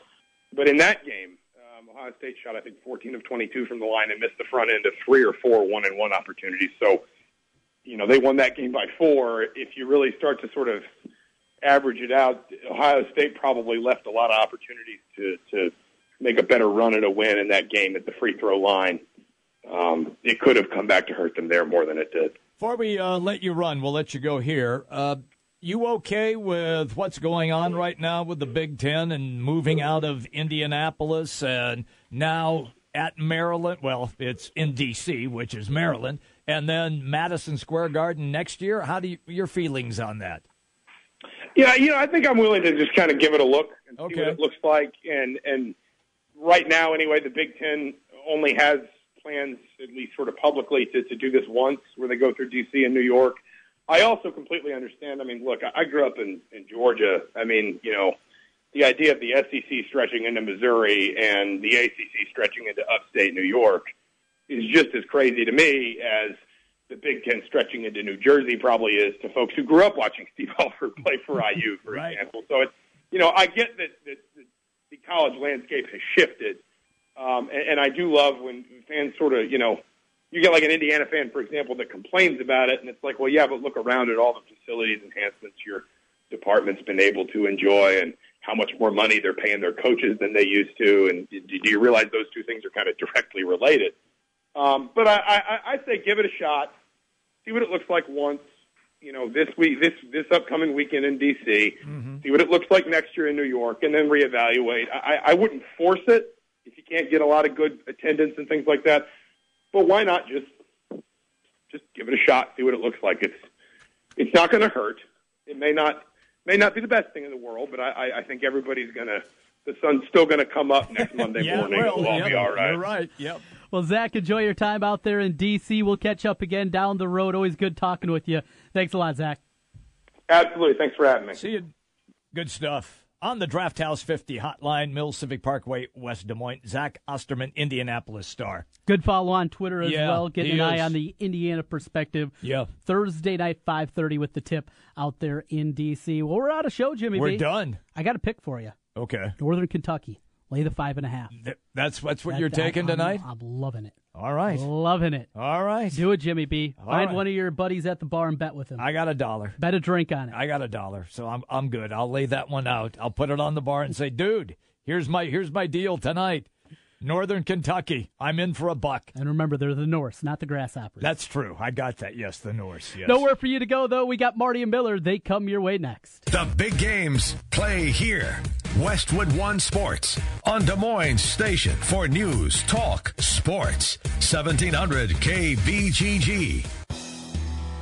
but in that game, um, Ohio State shot I think 14 of 22 from the line and missed the front end of three or four one and one opportunities. So, you know, they won that game by four. If you really start to sort of average it out, Ohio State probably left a lot of opportunities to to make a better run at a win in that game at the free throw line. Um, it could have come back to hurt them there more than it did. Before we uh, let you run, we'll let you go here. Uh, you okay with what's going on right now with the Big Ten and moving out of Indianapolis and now at Maryland? Well, it's in D.C., which is Maryland, and then Madison Square Garden next year. How do you, your feelings on that? Yeah, you know, I think I'm willing to just kind of give it a look and okay. see what it looks like. And and right now, anyway, the Big Ten only has plans, at least sort of publicly, to to do this once, where they go through D.C. and New York. I also completely understand. I mean, look, I grew up in in Georgia. I mean, you know, the idea of the SEC stretching into Missouri and the ACC stretching into upstate New York is just as crazy to me as the Big Ten stretching into New Jersey probably is to folks who grew up watching Steve Alford play for IU, for right. example. So it's you know I get that, that, that the college landscape has shifted, um, and, and I do love when fans sort of you know you get like an Indiana fan, for example, that complains about it, and it's like, well, yeah, but look around at all the facilities enhancements your department's been able to enjoy, and how much more money they're paying their coaches than they used to, and do you realize those two things are kind of directly related? Um, but I, I, I say give it a shot, see what it looks like once. You know, this week, this this upcoming weekend in DC, mm-hmm. see what it looks like next year in New York, and then reevaluate. I, I wouldn't force it if you can't get a lot of good attendance and things like that. But why not just just give it a shot, see what it looks like. It's it's not going to hurt. It may not may not be the best thing in the world, but I, I think everybody's going to. The sun's still going to come up next Monday yeah, morning. Well, we'll all yep, be all right. You're right. Yep. Well, Zach, enjoy your time out there in D.C. We'll catch up again down the road. Always good talking with you. Thanks a lot, Zach. Absolutely. Thanks for having me. See you. Good stuff on the Draft House 50 hotline, Mill Civic Parkway, West Des Moines. Zach Osterman, Indianapolis Star. Good follow on Twitter as yeah, well. Getting an eye on the Indiana perspective. Yeah. Thursday night, 5.30 with the tip out there in D.C. Well, we're out of show, Jimmy We're B. done. I got a pick for you. Okay. Northern Kentucky. Lay the five and a half. That's, that's what that, you're taking I'm, tonight? I'm loving it. All right. Loving it. All right. Do it, Jimmy B. All Find right. one of your buddies at the bar and bet with him. I got a dollar. Bet a drink on it. I got a dollar, so I'm I'm good. I'll lay that one out. I'll put it on the bar and say, "Dude, here's my here's my deal tonight. Northern Kentucky. I'm in for a buck." And remember, they're the Norse, not the Grasshoppers. That's true. I got that. Yes, the Norse. Yes. Nowhere for you to go, though. We got Marty and Miller. They come your way next. The big games play here. Westwood One Sports on Des Moines Station for news, talk, sports. 1700 KBGG.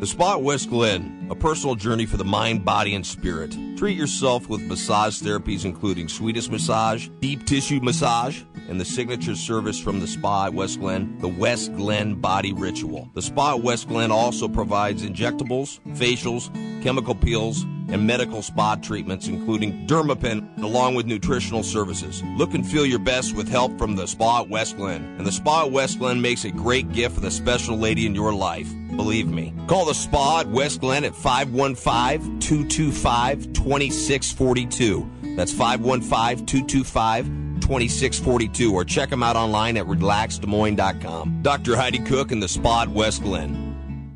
The Spa West Glen, a personal journey for the mind, body, and spirit. Treat yourself with massage therapies including Swedish massage, deep tissue massage, and the signature service from the Spa at West Glen, the West Glen Body Ritual. The Spa at West Glen also provides injectables, facials, chemical peels, and medical spa treatments, including Dermapen, along with nutritional services. Look and feel your best with help from the Spa at West Glen. And the Spa at West Glen makes a great gift for the special lady in your life. Believe me. Call the Spa at West Glen at 515 225 2642. That's 515 225 2642 or check them out online at relaxdesmoines.com. Dr. Heidi Cook and the Spa at West Glen.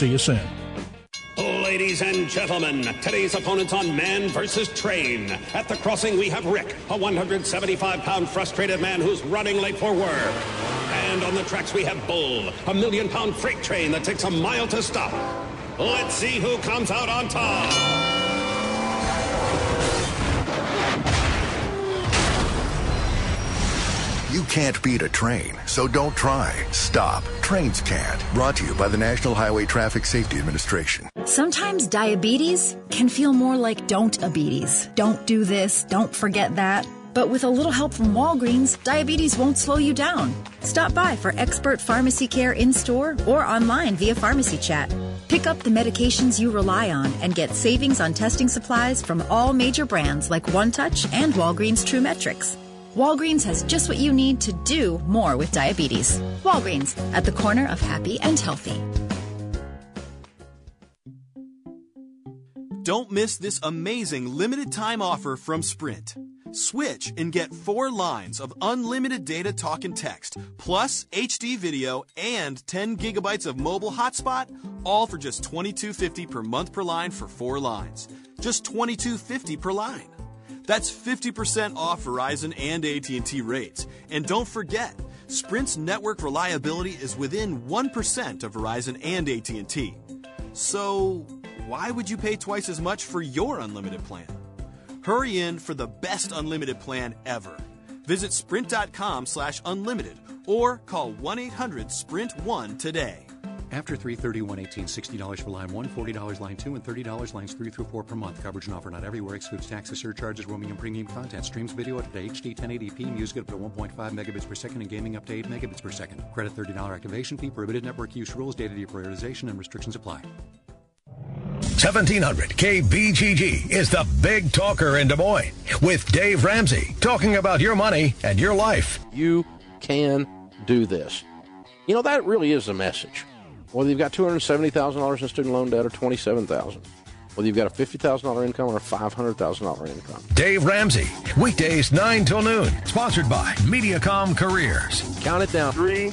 See you soon. Ladies and gentlemen, today's opponents on Man versus Train. At the crossing, we have Rick, a 175 pound frustrated man who's running late for work. And on the tracks, we have Bull, a million pound freight train that takes a mile to stop. Let's see who comes out on top. You can't beat a train, so don't try. Stop. Trains can't. Brought to you by the National Highway Traffic Safety Administration. Sometimes diabetes can feel more like don't diabetes. Don't do this, don't forget that. But with a little help from Walgreens, diabetes won't slow you down. Stop by for expert pharmacy care in store or online via pharmacy chat. Pick up the medications you rely on and get savings on testing supplies from all major brands like OneTouch and Walgreens TRUE METRIX. Walgreens has just what you need to do more with diabetes. Walgreens, at the corner of happy and healthy. Don't miss this amazing limited time offer from Sprint. Switch and get four lines of unlimited data, talk, and text, plus HD video and 10 gigabytes of mobile hotspot, all for just $22.50 per month per line for four lines. Just $22.50 per line. That's 50% off Verizon and AT&T rates. And don't forget, Sprint's network reliability is within 1% of Verizon and AT&T. So, why would you pay twice as much for your unlimited plan? Hurry in for the best unlimited plan ever. Visit sprint.com slash unlimited or call 1-800-SPRINT1 today. After 331.18, $60 for line 1, $40 line 2, and $30 lines 3 through 4 per month. Coverage and offer not everywhere. Excludes taxes, surcharges, roaming, and premium content. Streams video up to HD 1080p. Music up to 1.5 megabits per second and gaming up to 8 megabits per second. Credit $30 activation fee. Prohibited network use rules. Data deprioritization and restrictions apply. 1700 KBGG is the big talker in Des Moines with Dave Ramsey talking about your money and your life. You can do this. You know, that really is a message. Whether you've got $270,000 in student loan debt or $27,000, whether you've got a $50,000 income or a $500,000 income. Dave Ramsey, weekdays 9 till noon. Sponsored by Mediacom Careers. Count it down. Three,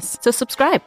So subscribe.